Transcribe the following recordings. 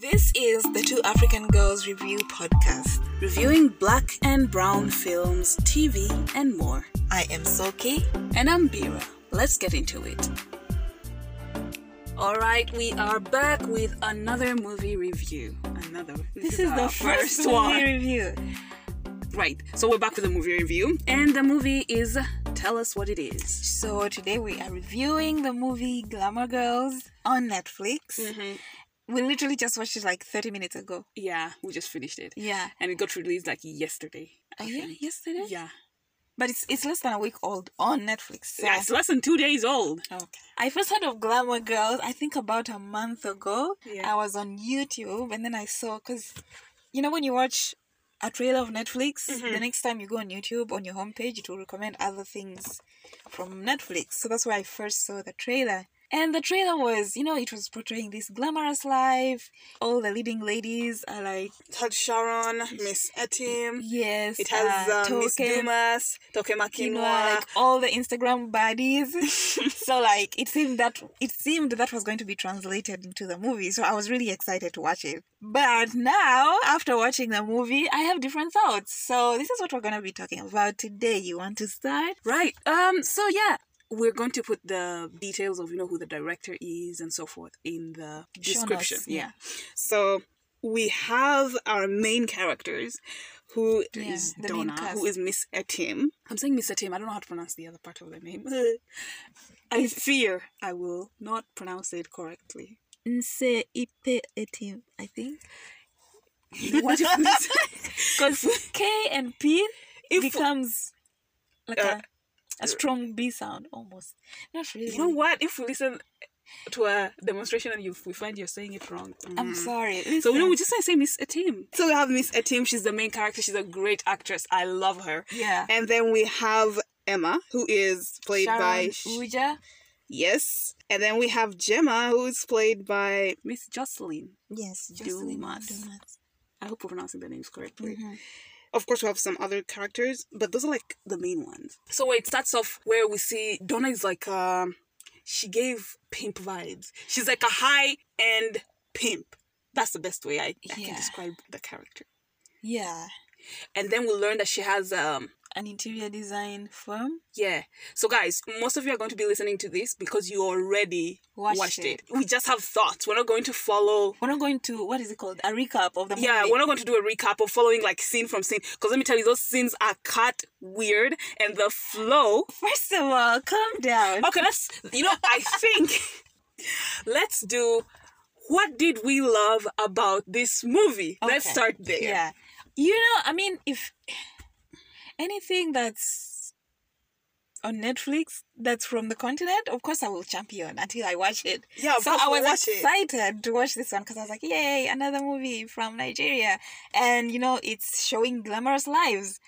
This is the Two African Girls Review podcast, reviewing black and brown films, TV, and more. I am Soki. And I'm Bira. Let's get into it. Alright, we are back with another movie review. Another. This is the our first movie review. Right, so we're back with a movie review, and the movie is Tell Us What It Is. So today we are reviewing the movie Glamour Girls on Netflix. Mm-hmm. We literally just watched it like 30 minutes ago. Yeah, we just finished it. Yeah. And it got released like yesterday. Oh yeah, yesterday. Yeah. But it's it's less than a week old on Netflix. So. Yeah, it's less than two days old. Okay. I first heard of Glamour Girls, I think about a month ago. Yeah. I was on YouTube and then I saw, because, you know, when you watch a trailer of Netflix, Mm-hmm. the next time you go on YouTube, on your homepage, it will recommend other things from Netflix. So that's where I first saw the trailer. And the trailer was, you know, it was portraying this glamorous life. All the leading ladies are like, It had Sharon, Miss Etim. yes, It has uh, uh, Miss Dumas, Toke you know, Makinwa. like all the Instagram baddies. so like it seemed that it seemed that was going to be translated into the movie. So I was really excited to watch it. But now, after watching the movie, I have different thoughts. So this is what we're gonna be talking about today. You want to start? Right. Um. So yeah, we're going to put the details of you know who the director is and so forth in the description. notes, yeah. So we have our main characters, who Yeah, is Donna, who is Miss Etim. I'm saying Miss Etim. I don't know how to pronounce the other part of the name. I fear I will not pronounce it correctly. Nse ipe etim, I think. What if Because K and P If- becomes like Uh, a, a strong B sound almost. Not really. You know what? If we listen to a demonstration and you we find you're saying it wrong, I'm mm. sorry. So we know Listen. we just say Miss Etim. So we have Miss Etim. She's the main character. She's a great actress. I love her. Yeah. And then we have Emma, who is played by Ooja. yes. And then we have Gemma, who is played by Miss Joselyn. Yes, Joselyn Dumas. Dumas. I hope we're pronouncing the names correctly. Mhm. Of course, we have some other characters, but those are like the main ones. So it starts off where we see Donna is like um, she gave pimp vibes. She's like a high end pimp. That's the best way I, I can describe the character. Yeah, And then we learn that she has um an interior design firm. yeah. So guys, most of you are going to be listening to this because you already Watched watched, it. it. We just have thoughts. We're not going to follow We're not going to what is it called? A recap of the movie. Yeah, we're not going to do a recap of following like scene from scene because let me tell you, those scenes are cut weird and the flow First of all, calm down. Okay, let's. You know, I think let's do. What did we love about this movie? Let's start there. Yeah, you know, I mean, if anything that's on Netflix that's from the continent, of course I will champion until I watch it. Yeah, so I was watch it. excited to watch this one because I was like, "Yay, another movie from Nigeria!" And you know, it's showing glamorous lives,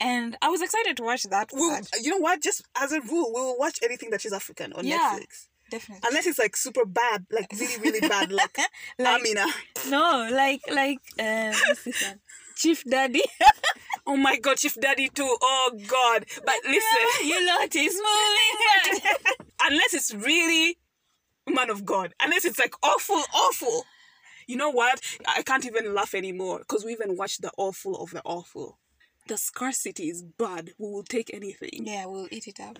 and I was excited to watch that Well, you know what? Just as a rule, we'll watch anything that is African on Yeah. Netflix, Definitely. unless it's like super bad, like really, really bad, like, Like- Amina. No, like like uh, what's this one? Chief Daddy. Oh my God, Chief Daddy too. Oh God. But listen, you it is moving. unless it's really man of God, unless it's like awful, awful. You know what? I can't even laugh anymore because we even watched the awful of the awful. The scarcity is bad. We will take anything. yeah, we'll eat it up.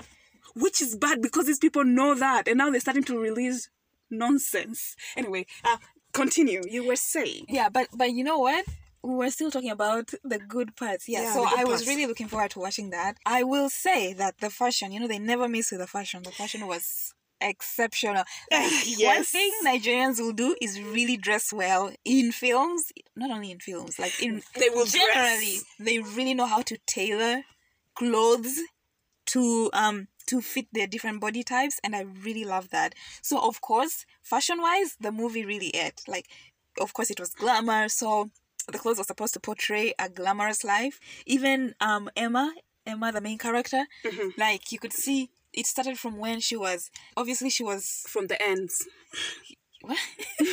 Which is bad because these people know that and now they're starting to release nonsense. Anyway, uh, continue. You were saying. Yeah, but but you know what? We were still talking about the good parts. Yeah, Yeah, so I was parts. really looking forward to watching that. I will say that the fashion, you know, they never miss with the fashion. The fashion was exceptional. Like, One thing Nigerians will do is really dress well in films, not only in films, like in They will generally dress. they really know how to tailor clothes to um to fit their different body types and I really love that. So of course, fashion wise, the movie really ate. Like of course it was glamour, so the clothes were supposed to portray a glamorous life. Even um Emma, Emma the main character, like you could see it started from when she was obviously she was From the ends. what?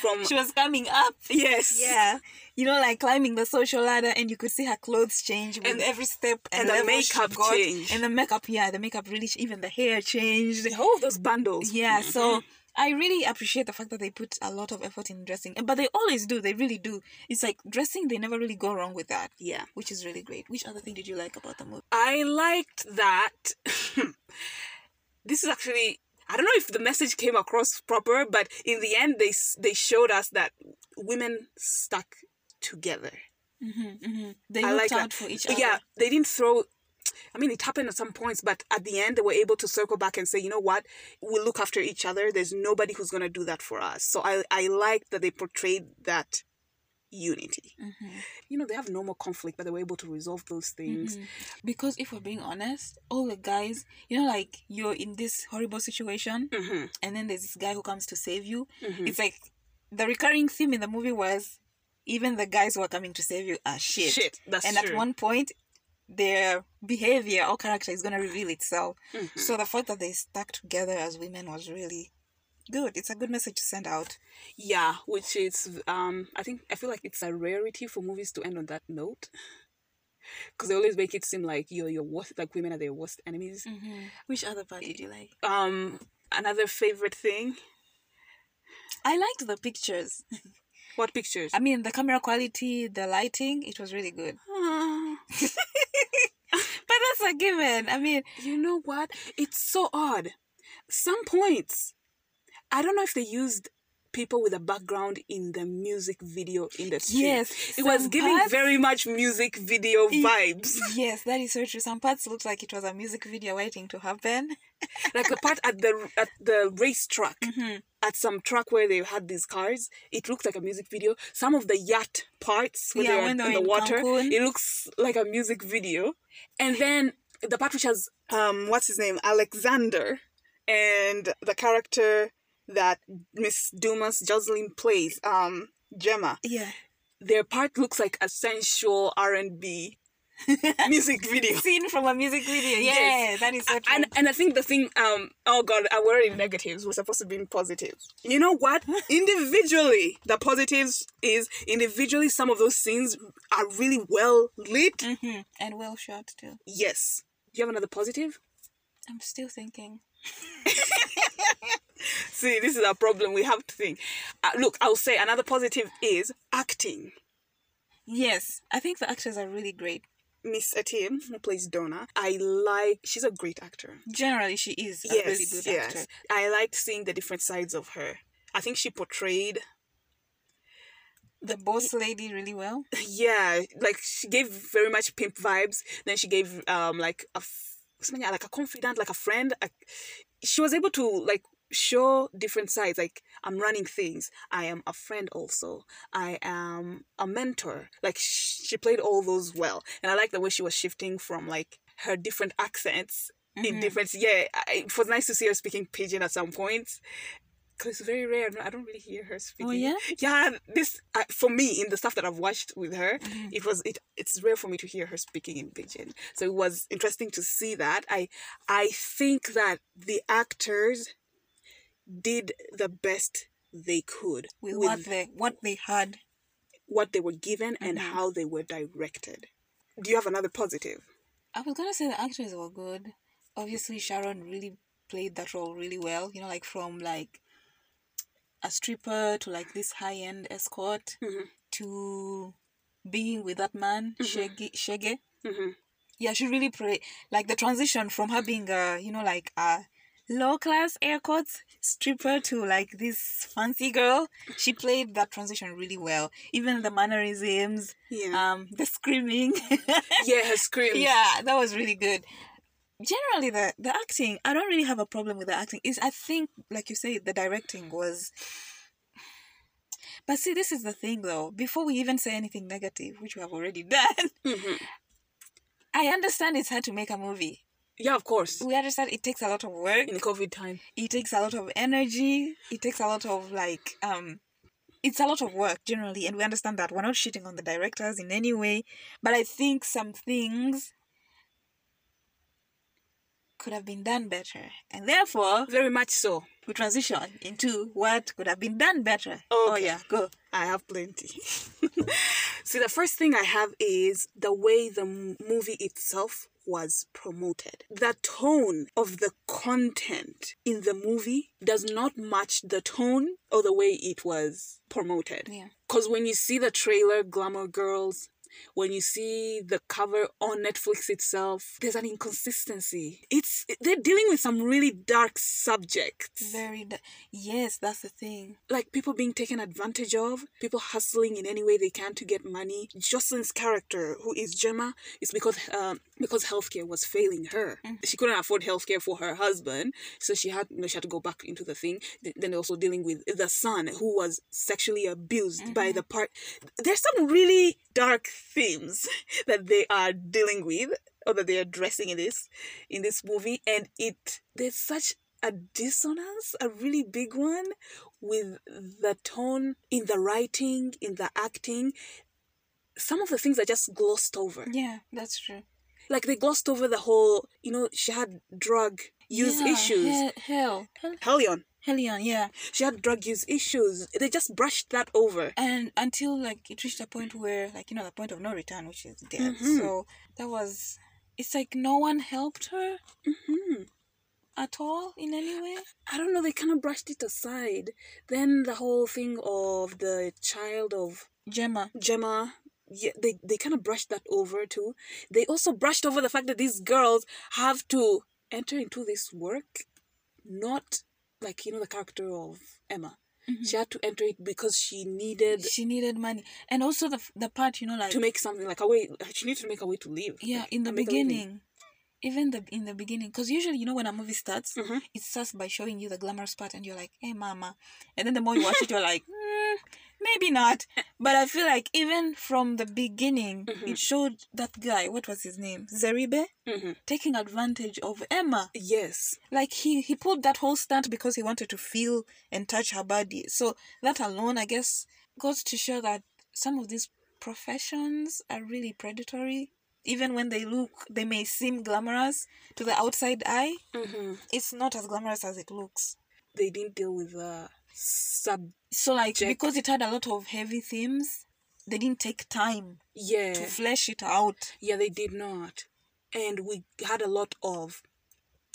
From she was coming up. yes. Yeah, you know, like climbing the social ladder, and you could see her clothes change with And- every step, and, and the makeup got, changed. and the makeup. Yeah, the makeup really, even the hair changed. all those bundles. Yeah, so I really appreciate the fact that they put a lot of effort in dressing, but they always do. They really do. It's like dressing; they never really go wrong with that. Yeah, which is really great. Which other thing did you like about the movie? I liked that. this is actually I don't know if the message came across proper, but in the end, they they showed us that women stuck together. Mm-hmm, mm-hmm. They I looked like out that. for each other. Yeah, they didn't throw. I mean, it happened at some points, but at the end, they were able to circle back and say, you know what, we'll look after each other. There's nobody who's gonna do that for us. So I I like that they portrayed that unity. Mm-hmm. You know, they have normal conflict, but they were able to resolve those things. Mm-hmm. Because if we're being honest, all the guys, you know, like you're in this horrible situation, mm-hmm. and then there's this guy who comes to save you. Mm-hmm. It's like the recurring theme in the movie was even the guys who are coming to save you are shit. Shit, that's and true. at one point, their behavior or character is going to reveal itself. Mm-hmm. So the fact that they stuck together as women was really good. It's a good message to send out. Yeah, which is um I think I feel like it's a rarity for movies to end on that note. Because they always make it seem like you're your worst, like women are their worst enemies. Mm-hmm. Which other part did you like? Um, another favorite thing. I liked the pictures. What pictures? I mean, the camera quality, the lighting, it was really good. but that's a given. I mean, you know what? It's so odd. Some points I don't know if they used people with a background in the music video industry. Yes, it was giving parts, very much music video vibes. Yes, that is so true. Some parts looked like it was a music video waiting to happen. like the part at the at the racetrack, mm-hmm. at some track where they had these cars, it looked like a music video. Some of the yacht parts where yeah, they're, in, in the water, Cancun. it looks like a music video. And then the part which has um what's his name Alexander and the character that Miss Dumas Joselyn plays, um, Gemma. Yeah. Their part looks like a sensual R and B music video. Scene from a music video. Yeah, yes. that is so true. And and I think the thing, um, oh god, I were in negatives. We're supposed to be in positives. You know what? individually, the positives is individually some of those scenes are really well lit mm-hmm. and well shot too. Yes. Do you have another positive? I'm still thinking. See, this is a problem. We have to think. Uh, look, I'll say another positive is acting. Yes, I think the actors are really great. Miss Atim, who plays Donna, I like. She's a great actor. Generally, she is a yes, really good yes. actor. I liked seeing the different sides of her. I think she portrayed the boss lady really well. Yeah, like she gave very much pimp vibes. Then she gave um like a like a confidant, like a friend. A, she was able to like show different sides like i'm running things i am a friend also i am a mentor like she played all those well and i like the way she was shifting from like her different accents mm-hmm. in different yeah it was nice to see her speaking pidgin at some points because it's very rare. I don't really hear her speaking. Oh yeah. Yeah, this uh, for me in the stuff that I've watched with her, mm-hmm. it was it. It's rare for me to hear her speaking in pidgin. So it was interesting to see that. I I think that the actors did the best they could with, with what they what they had, what they were given, mm-hmm. and how they were directed. Do you have another positive? I was gonna say the actors were good. Obviously, Sharon really played that role really well. You know, like from like a stripper to like this high end escort mm-hmm. to being with that man, mm-hmm. Shege. Shege. Mm-hmm. Yeah, she really played like the transition from her being a you know like a low class air quotes stripper to like this fancy girl. She played that transition really well. Even the mannerisms, yeah. um, the screaming. yeah, her scream. Yeah, that was really good. Generally, the the acting, I don't really have a problem with the acting. Is I think, like you say, the directing was. But see, this is the thing, though. Before we even say anything negative, which we have already done, mm-hmm. I understand it's hard to make a movie yeah, of course. We understand it takes a lot of work. In COVID time. It takes a lot of energy. It takes a lot of like um it's a lot of work generally and we understand that. We're not shitting on the directors in any way. But I think some things could have been done better. And therefore Very much so. We transition into what could have been done better. Okay. Oh yeah, go. I have plenty. See, the first thing I have is the way the movie itself was promoted. The tone of the content in the movie does not match the tone or the way it was promoted. Yeah. Because when you see the trailer, Glamour Girls, when you see the cover on Netflix itself, there's an inconsistency. It's they're dealing with some really dark subjects. Very da- yes, that's the thing. Like people being taken advantage of, people hustling in any way they can to get money. Joselyn's character, who is Gemma, is because um, because healthcare was failing her. She couldn't afford healthcare for her husband, so she had you know she had to go back into the thing. Then they're also dealing with the son who was sexually abused by the part. There's some really dark themes that they are dealing with or that they're addressing in this in this movie, and it there's such a dissonance, a really big one, with the tone in the writing, in the acting. Some of the things are just glossed over. Yeah, that's true. Like they glossed over the whole, you know, she had drug use Yeah, issues. He- hell, hell, Hellion, Helion, yeah. she had drug use issues. They just brushed that over. And until like it reached a point where like you know the point of no return, which is death. Mhm. So that was. It's like no one helped her hmm at all in any way. I don't know, they kind of brushed it aside. Then the whole thing of the child of Gemma. Gemma, yeah, they, they kind of brushed that over too. They also brushed over the fact that these girls have to enter into this work, not like, you know, the character of Emma. She had to enter it because she needed She needed money, and also the the part you know like to make something like a way. She needed to make a way to live. yeah like, in the and make a living. beginning even the in the beginning because usually you know when a movie starts Mhm. it starts by showing you the glamorous part and you're like hey mama and then the more you watch it you're like mm, maybe not but i feel like even from the beginning Mhm. it showed that guy what was his name? Zeribe? Mhm. taking advantage of emma. Yes. like he he pulled that whole stunt because he wanted to feel and touch her body. So that alone i guess goes to show that some of these professions are really predatory. Even when they look they may seem glamorous to the outside eye hmm it's not as glamorous as it looks. They didn't deal with the sub. so like because it had a lot of heavy themes they didn't take time Yeah. to flesh it out Yeah, they did not. And we had a lot of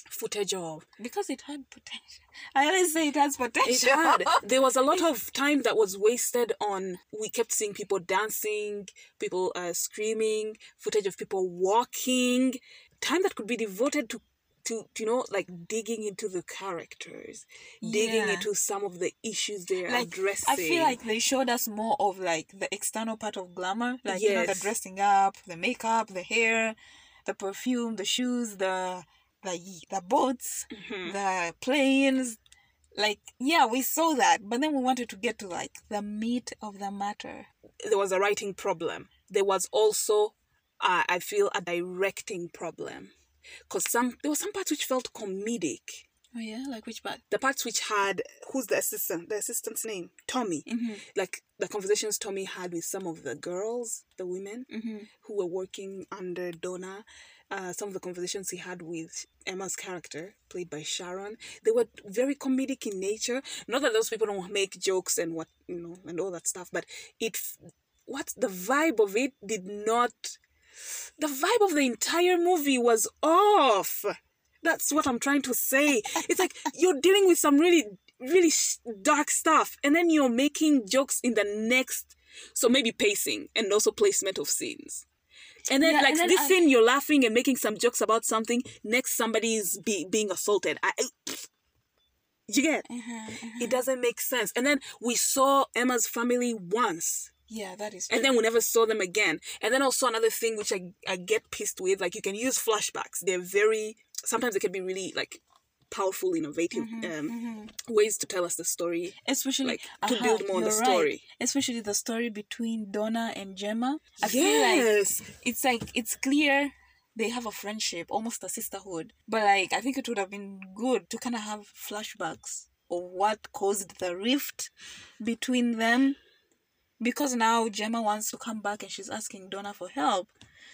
footage of because it had potential i always say it has potential It had. There was a lot of time that was wasted on. We kept seeing people dancing, people uh, screaming, footage of people walking. Time that could be devoted to, to you know, like digging into the characters, digging Yeah. into some of the issues they're like addressing. I feel like they showed us more of like the external part of glamour, like you know the dressing up, the makeup, the hair, the perfume, the shoes, the the the boats, Mhm. the planes. Like yeah, we saw that, but then we wanted to get to like the meat of the matter. there was a writing problem. There was also, uh, I feel, a directing problem. Because some there were some parts which felt comedic. Oh yeah, like which part? The parts which had who's the assistant? The assistant's name Tommy. Mm-hmm. Like the conversations Tommy had with some of the girls, the women Mm-hmm. who were working under Donna. Uh, some of the conversations he had with Emma's character, played by Sharon, they were very comedic in nature. Not that those people don't make jokes and what you know and all that stuff, but it, what the vibe of it did not. The vibe of the entire movie was off. That's what I'm trying to say. It's like you're dealing with some really, really dark stuff, and then you're making jokes in the next. So maybe pacing and also placement of scenes. And then, Yeah, like and then this I- scene, you're laughing and making some jokes about something. Next, somebody is be- being assaulted. I, you get? Mm-hmm. It doesn't make sense. And then we saw Emma's family once Yeah, that is. and then we never saw them again. And then also another thing which I, I get pissed with, like you can use flashbacks. They're very sometimes they can be really like powerful, innovative um, ways to tell us the story. especially like, to uh-huh, build more on the right. story. especially the story between Donna and Gemma. I feel like yes, it's like it's clear they have a friendship, almost a sisterhood. But like I think it would have been good to kind of have flashbacks of what caused the rift between them. Because now Gemma wants to come back and she's asking Donna for help.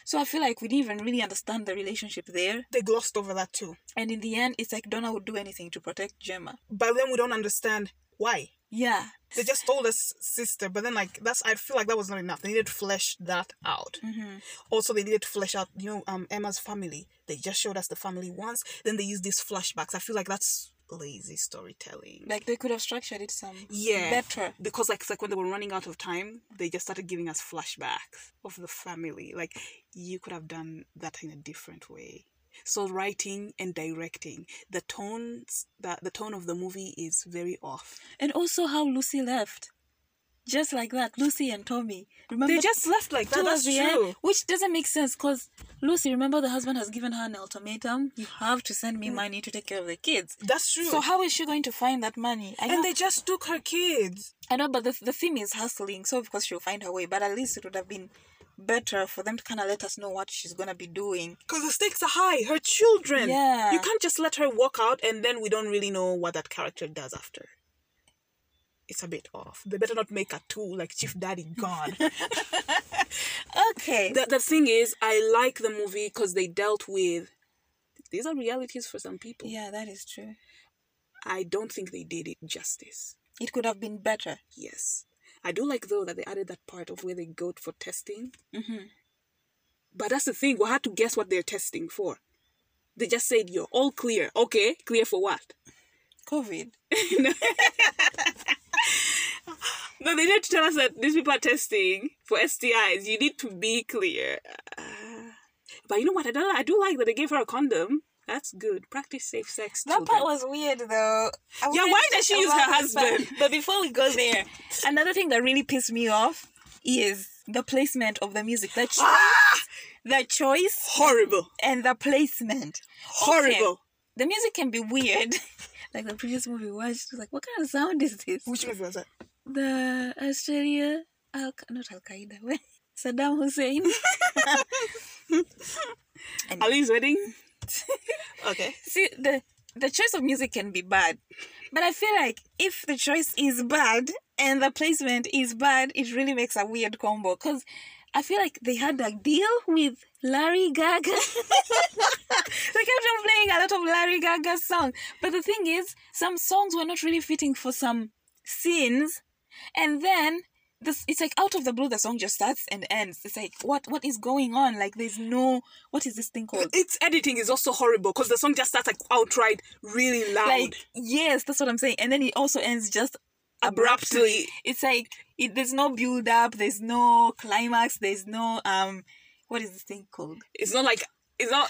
So I feel like we didn't even really understand the relationship there. they glossed over that too. And in the end, it's like Donna would do anything to protect Gemma. But then we don't understand why. Yeah. They just told us sister, but then like that's I feel like that was not enough. They needed to flesh that out. Mm-hmm. Also, they needed to flesh out, you know, um Emma's family. They just showed us the family once, then they used these flashbacks. I feel like that's lazy storytelling. Like they could have structured it some yeah, better. because like like when they were running out of time, they just started giving us flashbacks of the family. Like you could have done that in a different way. So writing and directing, the tones, the the tone of the movie is very off. And also how Lucy left. Just like that, Lucy and Tommy. Remember They just left like that. That's the end? true. which doesn't make sense because Lucy, remember the husband has given her an ultimatum. You have to send Mm. me money to take care of the kids. That's true. So how is she going to find that money? I know, and they just took her kids. I know, but the the theme is hustling, so of course she'll find her way. But at least it would have been better for them to kind of let us know what she's gonna be doing. Because the stakes are high. Her children. Yeah. You can't just let her walk out and then we don't really know what that character does after. It's a bit off. They better not make a two like Chief Daddy gone. Okay. the, the thing is, I like the movie because they dealt with. These are realities for some people. yeah, that is true. I don't think they did it justice. It could have been better. Yes. I do like, though, that they added that part of where they go for testing. Mm-hmm. But that's the thing. We had to guess what they're testing for. They just said, you're all clear. Okay, clear for what? COVID. No, they need to tell us that these people are testing for STIs. You need to be clear. Uh, but you know what? I don't. I do like that they gave her a condom. That's good. Practice safe sex. That children. part was weird though. I Yeah, why to does she use her about husband? But before we go there, another thing that really pissed me off is the placement of the music. The choice, Ah! the choice Horrible. and the placement. Horrible. The music can be weird. like the previous movie we watched, was like, what kind of sound is this? Which movie was that? The Australia, Al not Al Qaeda, way Saddam Hussein. Ali's wedding? okay. See, the the choice of music can be bad, but I feel like if the choice is bad and the placement is bad, it really makes a weird combo. Cause I feel like they had a deal with Larry Gaga. they kept on playing a lot of Larry Gaga songs, but the thing is, some songs were not really fitting for some scenes, and then. This, it's like out of the blue the song just starts and ends it's like what what is going on like there's no what is this thing called Its editing is also horrible because the song just starts like outright really loud. like yes that's what i'm saying and then it also ends just abruptly abruptly. it's like it, there's no build up there's no climax there's no um what is this thing called It's not like it's not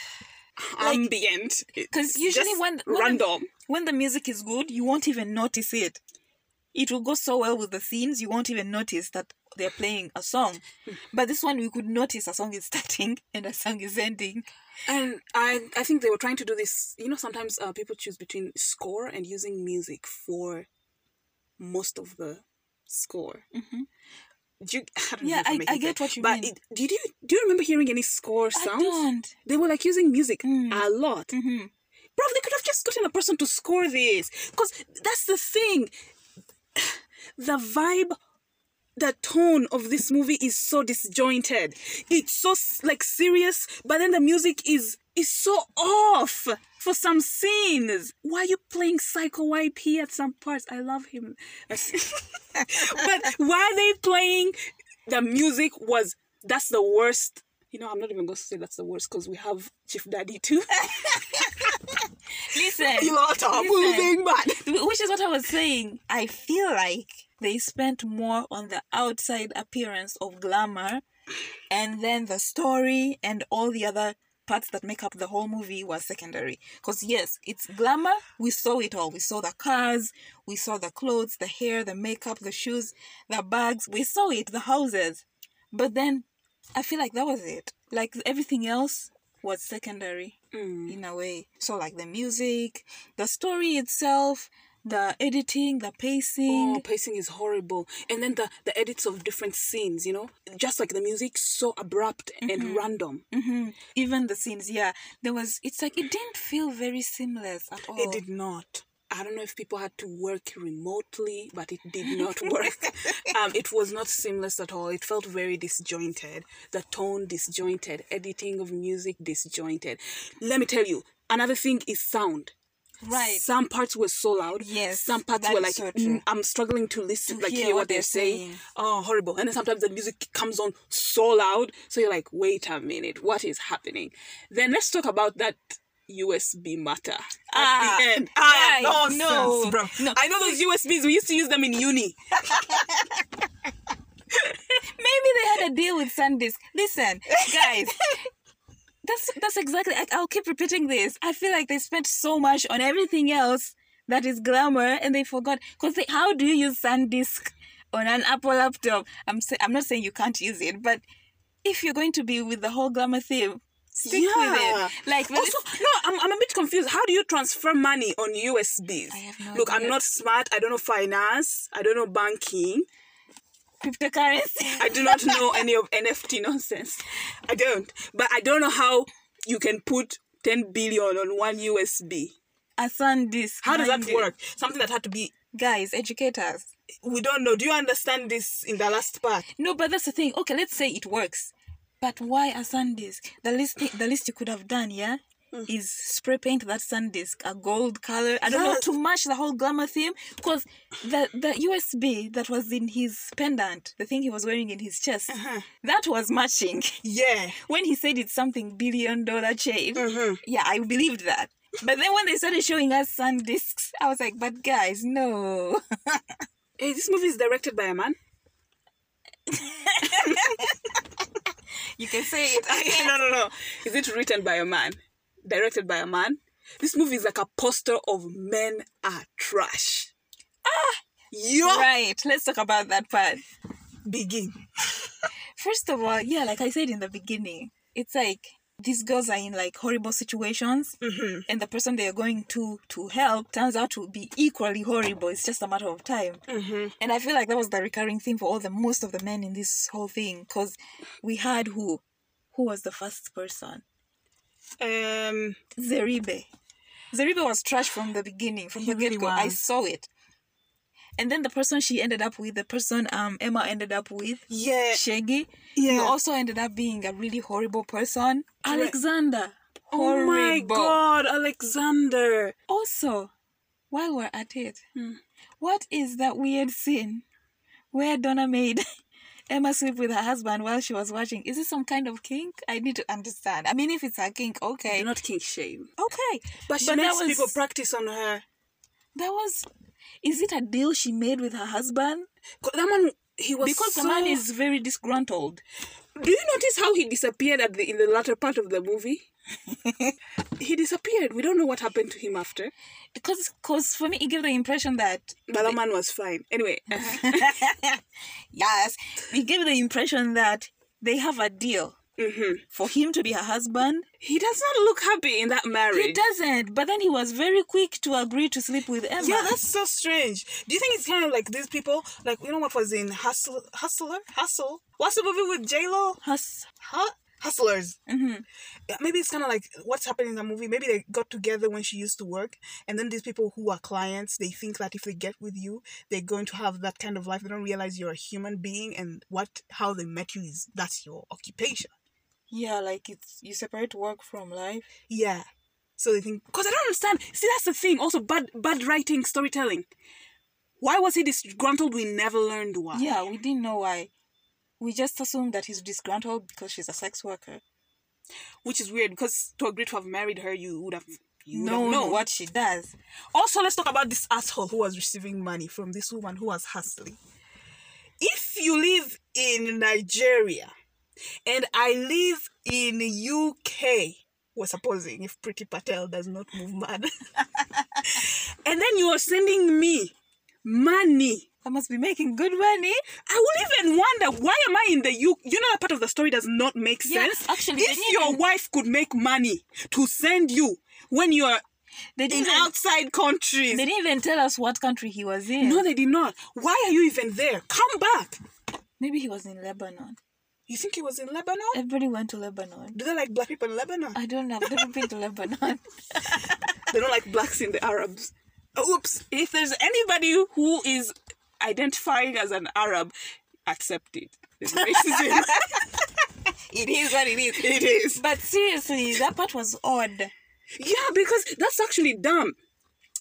Like- ambient. because usually when when the, random. when the music is good you won't even notice it it will go so well with the scenes you won't even notice that they're playing a song but this one we could notice a song is starting and a song is ending And I I think they were trying to do this. You know, sometimes uh, people choose between score and using music for most of the score. Mhm. Do you, I don't Yeah, know if I'm I- I get what you but mean. It, did you do you remember hearing any score i sounds? don't They were like using music Mm. a lot. hmm Bro, they could have just gotten a person to score this. Because that's the thing. The vibe, the tone of this movie is so disjointed. It's so like serious, but then the music is is so off for some scenes. Why are you playing Psycho YP at some parts? I love him. but why are they playing the music was that's the worst. You know, I'm not even going to say that's the worst because we have Chief Daddy too. listen A lot of Listen. moving bad. which is what I was saying. I feel like they spent more on the outside appearance of glamour, and then the story and all the other parts that make up the whole movie was secondary. Because yes, it's glamour. We saw it all. We saw the cars, we saw the clothes, the hair, the makeup, the shoes, the bags. We saw it, the houses. But then, I feel like that was it. Like everything else was secondary Mm. in a way. So like the music, the story itself, the editing, the pacing. Oh, pacing is horrible. And then the, the edits of different scenes, you know? Just like the music, so abrupt and random. hmm Even the scenes, yeah. There was it's like it didn't feel very seamless at all. It did not. I don't know if people had to work remotely, but it did not work. um, it was not seamless at all. It felt very disjointed. The tone disjointed. Editing of music disjointed. Let me tell you, another thing is sound. Right. Some parts were so loud. Yes, Some parts were like so mm, I'm struggling to listen, To like hear hear, what what they're they're saying. saying. Oh, horrible! And then sometimes the music comes on so loud, so you're like, wait a minute, what is happening? Then let's talk about that USB matter at Ah, the end. Ah, guys, nonsense, no, bro. no. I know those USBs. We used to use them in uni. Maybe they had a deal with SanDisk. Listen, guys. That's that's exactly. I, I'll keep repeating this. I feel like they spent so much on everything else that is glamour, and they forgot. Cause they, how do you use SanDisk on an Apple laptop? I'm say, I'm not saying you can't use it, but if you're going to be with the whole glamour theme, stick with Yeah. it. Like Also, no, I'm, I'm a bit confused. How do you transfer money on USBs? I have no Look, I'm not smart. I don't know finance. I don't know banking. cryptocurrency. I do not know any of NFT nonsense. I don't. But I don't know how you can put 10 billion on one USB. a SanDisk. How does that work? Something that had to be. Guys, educators. We don't know. Do you understand this in the last part? No, but that's the thing. Okay, let's say it works. But why a SanDisk? The least the least you could have done, yeah, is spray paint that SanDisk a gold color. I don't know Yes. to match the whole glamour theme. Because the the USB that was in his pendant, the thing he was wearing in his chest, that was matching. Yeah. when he said it's something billion dollar chain, Mhm. yeah, I believed that. But then when they started showing us SanDisks, I was like, but guys, no. Hey, this movie is directed by a man. you can say it. no, no, no. Is it written by a man? Directed by a man? This movie is like a poster of men are trash. Ah! Yo! Right, let's talk about that part. Begin. First of all, yeah, like I said in the beginning, it's like these girls are in like horrible situations, Mm-hmm. and the person they are going to to help turns out to be equally horrible. It's just a matter of time. Mm-hmm. And I feel like that was the recurring theme for all the most of the men in this whole thing, because we had who, who was the first person, Um, Zeribe. Zeribe was trash from the beginning, from the really get go. I saw it. And then the person she ended up with, the person um Emma ended up with, yeah. Shaggy, Yeah. also ended up being a really horrible person. Alexander. Oh my god, Alexander. Also, while we're at it, Hmm. what is that weird scene where Donna made Emma sleep with her husband while she was watching? Is it some kind of kink? I need to understand. I mean, if it's a kink, okay. Do not kink shame. Okay. But she But makes was- people practice on her. That was. Is it a deal she made with her husband? That man, he was Because so... the man is very disgruntled. Do you notice how he disappeared at the in the latter part of the movie? he disappeared. We don't know what happened to him after. Because cause for me, it gave the impression that But that man was fine. Anyway, uh-huh. yes, it gave the impression that they have a deal Mhm. for him to be her husband. he does not look happy in that marriage. He doesn't, but then he was very quick to agree to sleep with Emma. Yeah, that's so strange. Do you think it's kind of like these people? Like you know what was in Hustle, Hustler, Hustle? What's the movie with J Lo? Hus- Huh? Hustlers. Mhm. Yeah, maybe it's kind of like what's happening in the movie. Maybe they got together when she used to work, and then these people who are clients, they think that if they get with you, they're going to have that kind of life. They don't realize you're a human being, and what how they met you is that's your occupation. Yeah, like it's you separate work from life. Yeah. So they think because I don't understand. See, that's the thing. Also, bad bad writing, storytelling. Why was he disgruntled? We never learned why. Yeah, we didn't know why. We just assumed that he's disgruntled because she's a sex worker. which is weird because to agree to have married her, you would have you No, have what she does. Also, let's talk about this asshole who was receiving money from this woman who was hustling. If you live in Nigeria and I live in UK, we're supposing if Priti Patel does not move mad, and then you are sending me money. I must be making good money. I will even wonder why am I in the U? You know that part of the story does not make Yes, sense. actually, if your even- wife could make money to send you when you are They in didn't, even, outside countries. they didn't even tell us what country he was in. No, they did not. Why are you even there? Come back. Maybe he was in Lebanon. You think he was in Lebanon? Everybody went to Lebanon. Do they like black people in Lebanon? I don't know. I've never been to Lebanon. They don't like blacks in the Arabs. Oops. If there's anybody who is identifying as an Arab, accept it. There's racism. it is what it is. it is. But seriously, that part was odd. Yeah, because that's actually dumb.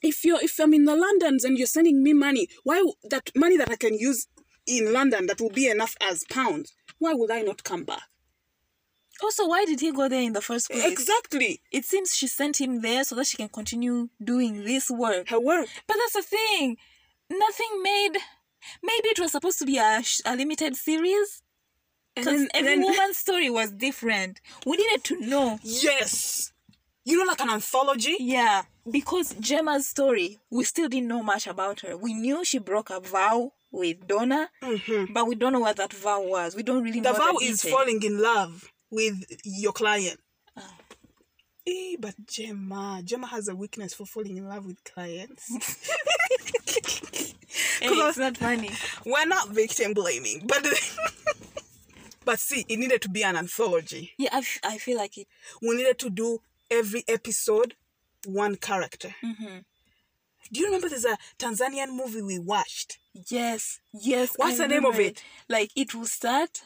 if you're if I'm in the Londons and you're sending me money, why that money that I can use in London that will be enough as pounds? Why would I not come back? Also, why did he go there in the first place? Exactly. It seems she sent him there so that she can continue doing this work. Her work. But that's the thing. Nothing made. Maybe it was supposed to be a, sh- a limited series. Because every then woman's story was different. We needed to know. yes, you know, like an anthology. Yeah, because Gemma's story, we still didn't know much about her. We knew she broke a vow with Donna, but we don't know what that vow was. We don't really The know. vow the is detail. falling in love with your client. Eh, but Gemma, Gemma has a weakness for falling in love with clients. Hey, it's not funny. We're not victim blaming, but but see, it needed to be an anthology. Yeah, I, f- I feel like it. We needed to do every episode one character. Mm-hmm. Do you remember there's a Tanzanian movie we watched? Yes, yes. What's I the name of remember it? Like it will start,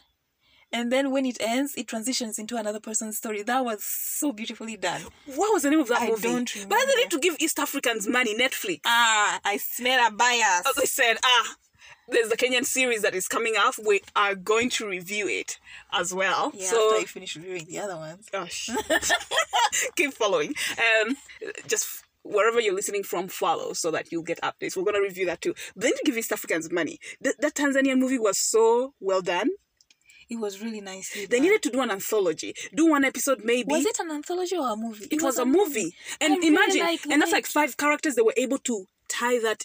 and then when it ends, it transitions into another person's story. That was so beautifully done. What was the name of that I movie? don't remember. But they need to give East Africans money. Netflix. Ah, I smell a bias. As I said, ah, there's the Kenyan series that is coming up. We are going to review it as well. Yeah, so after you finish reviewing the other ones. gosh keep following um just wherever you're listening from follow so that you'll get updates we're going to review that too but then to give east africans money Th- that tanzanian movie was so well done It was really nicely they done. needed to do an anthology do one episode maybe Was it an anthology or a movie? it was a movie and I really imagine like the and that's like five characters they were able to tie that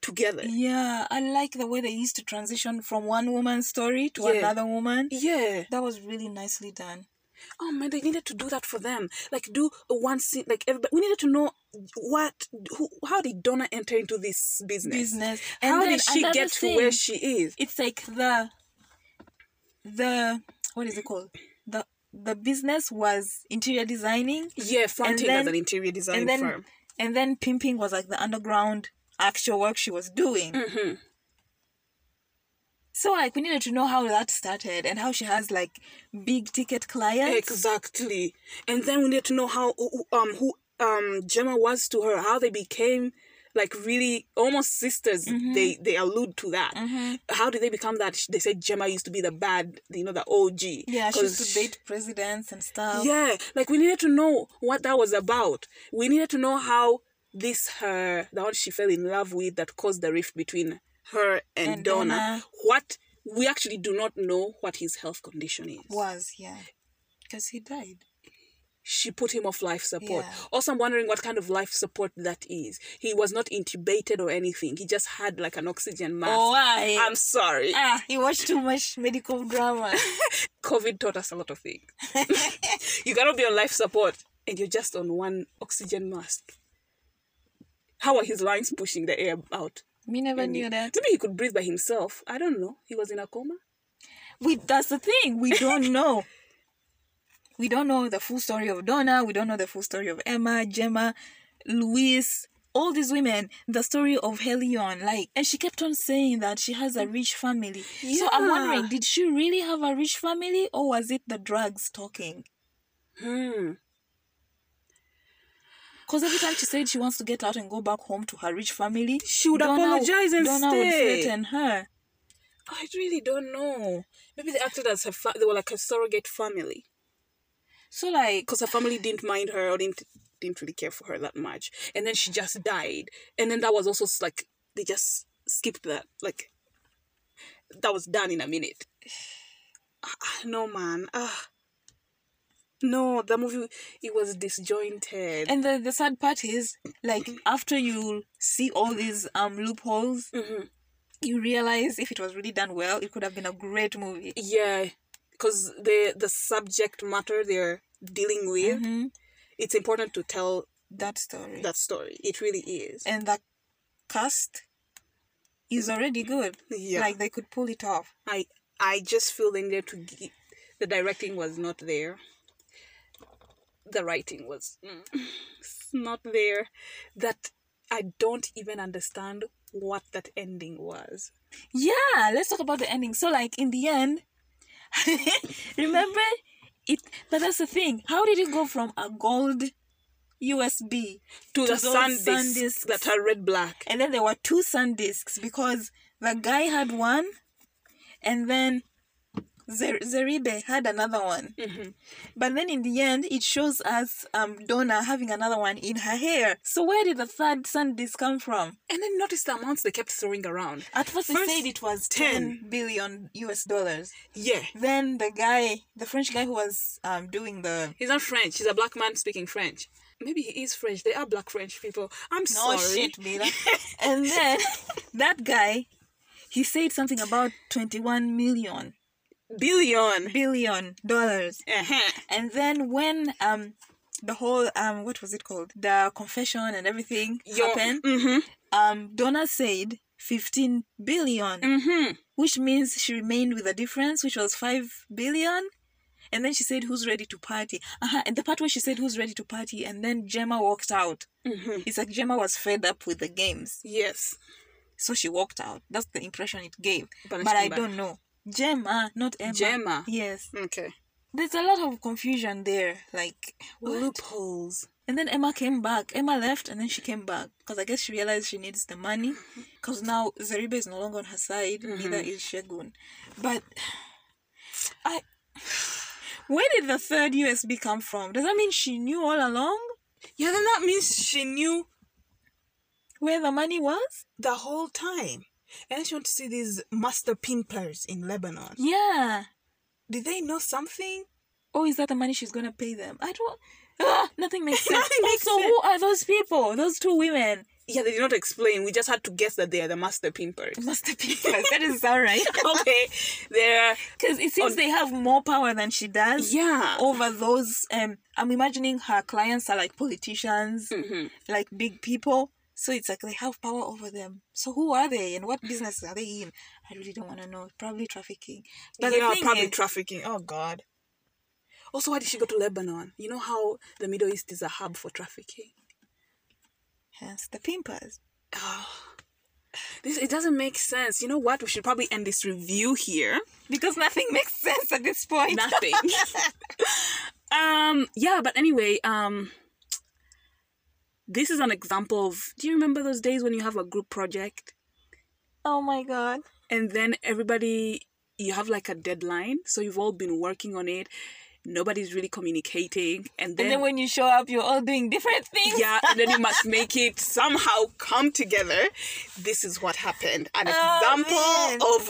together Yeah, I like the way they used to transition from one woman's story to Yeah. another woman. yeah That was really nicely done. Oh man they needed to do that for them like do a one scene like everybody we needed to know what who, how did donna enter into this business Business. how then did she get to where she is It's like the the what is it called? The the business was interior designing yeah fronting as an interior design and then firm and then pimping was like the underground actual work she was doing. hmm So like we needed to know how that started and how she has like big ticket clients. exactly and then we need to know how um who um gemma was to her how they became like really almost sisters Mm-hmm. they they allude to that how did they become that they said gemma used to be the bad you know the og Yeah, she used to date presidents and stuff. Yeah, like we needed to know what that was about. We needed to know how this her the one she fell in love with that caused the rift between her and, And Donna. Donna. What we actually do not know what his health condition is. Was, yeah. Because he died. She put him off life support. Yeah. Also, I'm wondering what kind of life support that is. He was not intubated or anything. He just had like an oxygen mask. Oh, why? I'm sorry. ah, he watched too much medical drama. COVID taught us a lot of things. you cannot be on life support and you're just on one oxygen mask. How are his lungs pushing the air out? Me never And he- knew that. Maybe he could breathe by himself. I don't know. He was in a coma. We that's the thing. We don't know. We don't know the full story of Donna. We don't know the full story of Emma, Gemma, Louise, all these women. The story of Helion, like, and she kept on saying that she has a rich family. So I'm wondering, did she really have a rich family, or was it the drugs talking? Hmm. Because every time she said she wants to get out and go back home to her rich family, She would apologize and Donna would stay. threaten her. I really don't know. Maybe they acted as her. Fa- they were like a surrogate family So like, because her family didn't mind her or didn't didn't really care for her that much. And then she just died. And then that was also like they just skipped that. Like that was done in a minute. Ah, no man. Ah. No, the movie it was disjointed. and the the sad part is like after you see all these um loopholes, Mhm. you realize if it was really done well, it could have been a great movie. Yeah, because the the subject matter they're dealing with, Mhm. it's important to tell That story. that story. It really is. and the cast is already good. Yeah. Like they could pull it off. I I just feel they needed to gi- the directing was not there. The writing was mm, not there. That I don't even understand what that ending was. Yeah, let's talk about the ending. So like in the end, remember it but that's the thing. How did it go from a gold USB to, the those sun SanDisks discs. that are red black. and then there were two SanDisks because the guy had one and then Zer- Zeribe had another one. Mm-hmm. But then in the end, it shows us um, Donna having another one in her hair. So where did the third SanDisk come from? And then notice the amounts they kept throwing around. At first, First, they said it was 10. 10 billion US dollars. Yeah. Then the guy, the French guy who was um, doing the He's not French. He's a black man speaking French. Maybe he is French. They are black French people. I'm No sorry. shit, and then that guy, he said something about 21 million Billion. billion dollars. Uh-huh. And then when um the whole um what was it called? The confession and everything happened, Mm-hmm. um Donna said 15 billion, Mm-hmm. which means she remained with a difference which was 5 billion. And then she said, Who's ready to party? Uh-huh. And the part where she said, Who's ready to party? And then Gemma walked out. Mm-hmm. It's like Gemma was fed up with the games. Yes. So she walked out. That's the impression it gave. But But, I back. don't know. Gemma, not Emma. Gemma. Yes. Okay. There's a lot of confusion there. Like, what? Loopholes. And then Emma came back. Emma left and then she came back. Because I guess she realized she needs the money. Because now Zeribe is no longer on her side. Neither mm-hmm. is Shegun. But I. Where did the third USB come from? Does that mean she knew all along Yeah, then that means she knew where the money was? the whole time. And then she went to see these master pimpers in Lebanon. Yeah. Did they know something? Oh, is that the money she's gonna pay them? I don't. Ah, nothing makes sense. Nothing makes also, sense. who are those people? Those two women. Yeah, they did not explain. We just had to guess that they are the master pimpers. Master Pimpers. that is alright. okay, they're Because it seems they have more power than she does. yeah. Over those, um, I'm imagining her clients are like politicians, Mhm. like big people. So it's like they have power over them. So who are they and what business are they in? I really don't want to know. Probably trafficking. But yeah, the thing probably is, trafficking. Oh God. Also, why did she go to Lebanon? You know how the Middle East is a hub for trafficking. hence the pimpers. This it doesn't make sense. You know what? We should probably end this review here. Because nothing makes sense at this point. Nothing. um. Yeah, but anyway. Um. This is an example of. Do you remember those days when you have a group project oh my god. and then everybody you have like a deadline, so you've all been working on it. Nobody's really communicating, and then, And then when you show up, you're all doing different things. yeah, and then you must make it somehow come together. This is what happened. An Oh, example of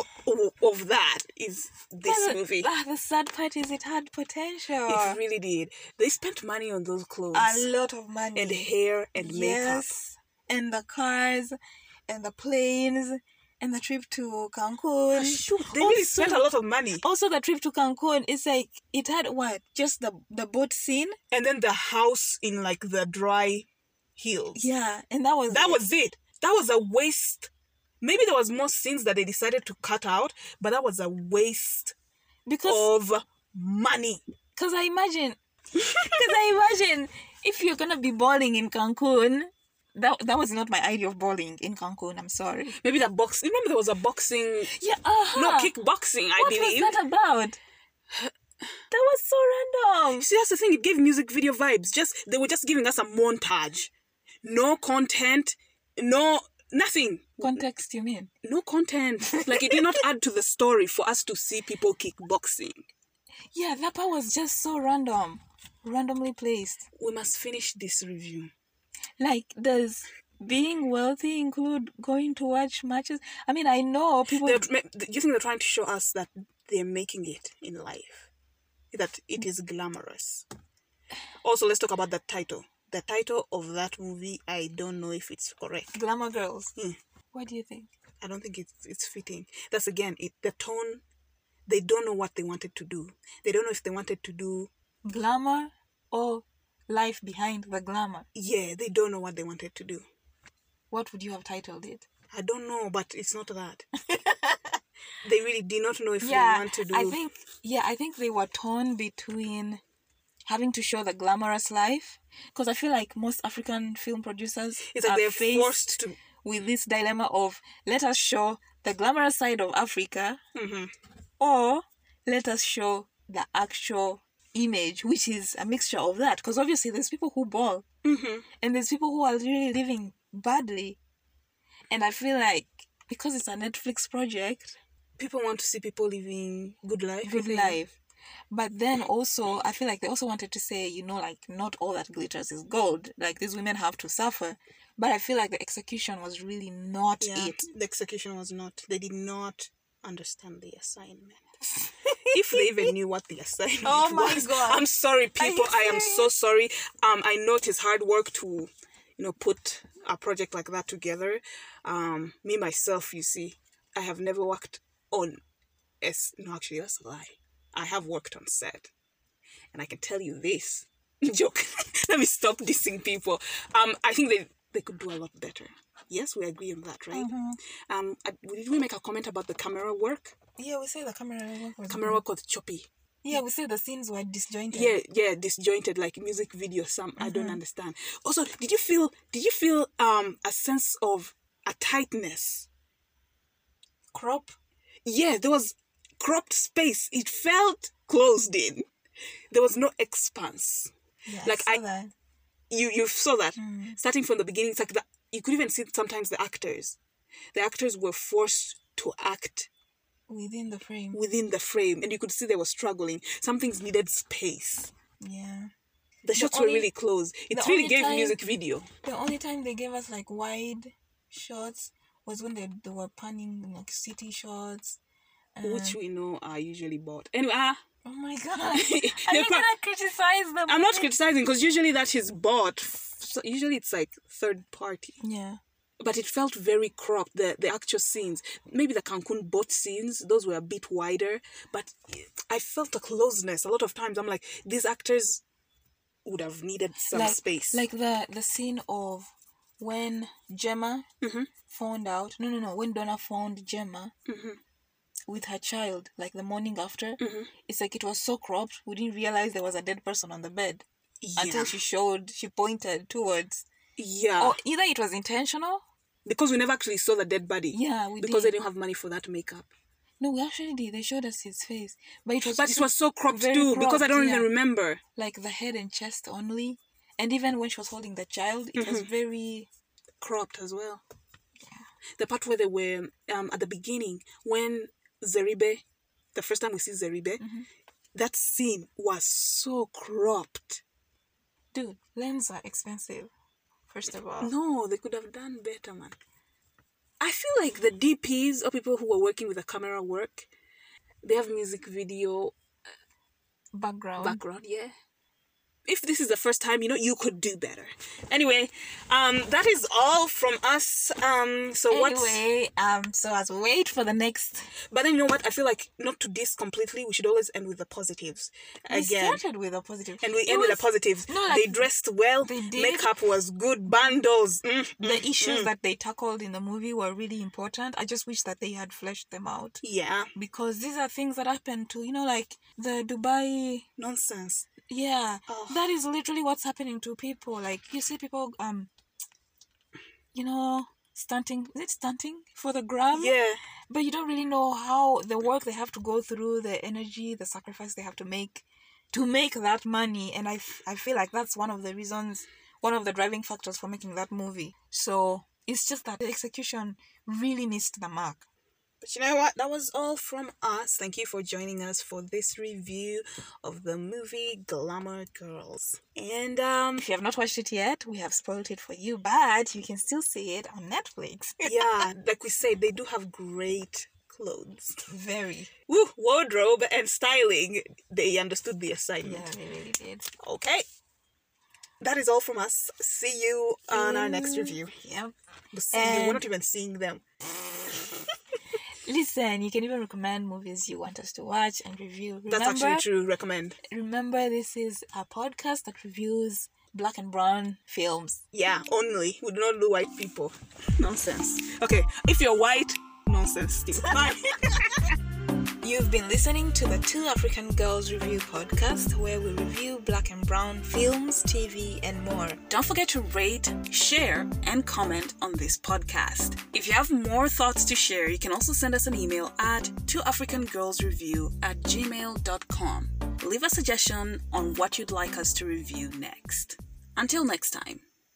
of that is this But the- movie. ah, the sad part is it had potential. It really did. They spent money on those clothes a lot of money. and hair and makeup. And the cars, and the planes, and the trip to Cancun. They really Also- spent a lot of money. Also, the trip to Cancun, it's like it had what? Just the the boat scene. And then the house in like the dry hills. Yeah, and that was That it. was it. That was a waste. Maybe there was more scenes that they decided to cut out, but that was a waste because of money. Because I imagine, because I imagine if you're gonna be bowling in Cancun, that that was not my idea of bowling in Cancun. I'm sorry. Maybe that box. You remember there was a boxing. Yeah, uh-huh. No, kickboxing, I What believe. What was that about? That was so random. See, that's the thing. It gave music video vibes. Just they were just giving us a montage. No content. No nothing. Context, you mean? No content. Like it did not add to the story for us to see people kickboxing. Yeah, that part was just so random, randomly placed. We must finish this review. Like, does being wealthy include going to watch matches? I mean, I know people. They're, do you think they're trying to show us that they're making it in life? That it is glamorous. Also, let's talk about the title. The title of that movie, I don't know if it's correct. Glamour girls. Hmm. What do you think? I don't think it's it's fitting. That's again it the tone. They don't know what they wanted to do. They don't know if they wanted to do. Glamour or life behind the glamour? Yeah, they don't know what they wanted to do. What would you have titled it? I don't know, but it's not that. they really did not know if yeah, they want to do. I think yeah, I think they were torn between having to show the glamorous life because I feel like most African film producers it's like are they're forced to. with this dilemma of let us show the glamorous side of Africa hmm or let us show the actual image, which is a mixture of that. Because obviously, there's people who ball, Mm-hmm. and there's people who are really living badly. And I feel like because it's a Netflix project, People want to see people living good life. Good life. But then also, I feel like they also wanted to say, you know, like not all that glitters is gold. Like these women have to suffer. But I feel like the execution was really not Yeah, it. the execution was not. They did not understand the assignment. if they even knew what the assignment Oh my was. God. I'm sorry, people. I am so sorry. Um, I know it is hard work to, you know, put a project like that together. Um, me myself, you see, I have never worked on. S. No, actually, that's a lie. I have worked on set, and I can tell you this. Joke. Let me stop dissing people. Um, I think they they could do a lot better. Yes, we agree on that, right? Um, uh, did we make a comment about the camera work? Yeah, we say the camera work was Camera work was choppy. Yeah, we say the scenes were disjointed. Yeah, yeah, disjointed like music video. Some I don't understand. Also, did you feel? Did you feel um a sense of a tightness? Crop. Yeah, there was cropped space. It felt closed in. There was no expanse. Yeah, Like, I I- saw that. you you saw that starting from the beginning. It's like that you could even see sometimes the actors. The actors were forced to act within the frame. within the frame, and you could see they were struggling. Some things needed space. Yeah. The shots only- were really close. It really gave time- music video. The only time they gave us like wide shots was when they, they were panning like city shots. Uh, which we know are usually bought. Anyway, ah, oh my god! Are you gonna criticize them? I'm not criticizing because usually that is bought. So usually it's like third party, Yeah. but it felt very cropped. The the actual scenes, maybe the Cancun boat scenes, those were a bit wider, but I felt a closeness. A lot of times, I'm like, these actors would have needed some like, space. Like the the scene of when Gemma Mhm. found out. No, no, no. When Donna found Gemma Mhm. With her child, like the morning after, Mhm. it's like it was so cropped. We didn't realize there was a dead person on the bed yeah, until she showed. She pointed towards. yeah, Or either it was intentional. because we never actually saw the dead body. Yeah, we because they did. didn't have money for that makeup. No, we actually did. They showed us his face, but it was But it was so cropped too because I don't yeah. even remember. like the head and chest only. And even when she was holding the child, it was very cropped as well. The part where they were um, at the beginning when Zeribe, the first time we see Zeribe, mm-hmm. that scene was so cropped. dude. Lenses are expensive. First of all, No, they could have done better, man. I feel like the DPs or people who are working with the camera work, they have music video uh, background. background, yeah. If this is the first time, you know, you could do better. Anyway, um, that is all from us. Um, so what's Anyway, um, so as we wait for the next, But then you know what? I feel like not to diss completely. We should always end with the positives we again, started with a positive, and we It end with was the positives. no, like, they dressed well. they did. Makeup was good. Bundles. Mm, The mm, issues mm. that they tackled in the movie were really important. I just wish that they had fleshed them out Yeah, because these are things that happen to you know, like the Dubai nonsense. Yeah, Oh. That is literally what's happening to people. Like you see people, um, you know, stunting. Is it stunting for the gram? Yeah, But you don't really know how the work they have to go through, the energy, the sacrifice they have to make to make that money. And I, f- I feel like that's one of the reasons, one of the driving factors for making that movie. So it's just that the execution really missed the mark. But you know what? That was all from us. Thank you for joining us for this review of the movie Glamour Girls. And um, If you have not watched it yet, we have spoiled it for you, but you can still see it on Netflix. yeah, like we said, they do have great clothes. Very. Woo, wardrobe and styling. They understood the assignment. Yeah, they really did. Okay. That is all from us. See you on our next review. Yep. We'll see you. We're not even seeing them. Listen, you can even recommend movies you want us to watch and review. Remember, That's actually true. Recommend. remember this is a podcast that reviews black and brown films. Yeah, only. We do not do white people. Nonsense. Okay, if you're white, nonsense still. Bye. You've been listening to the Two African Girls Review podcast, where we review black and brown films, TV, and more. Don't forget to rate, share, and comment on this podcast. If you have more thoughts to share, you can also send us an email at twoafricangirlsreview at gmail.com. Leave a suggestion on what you'd like us to review next. Until next time.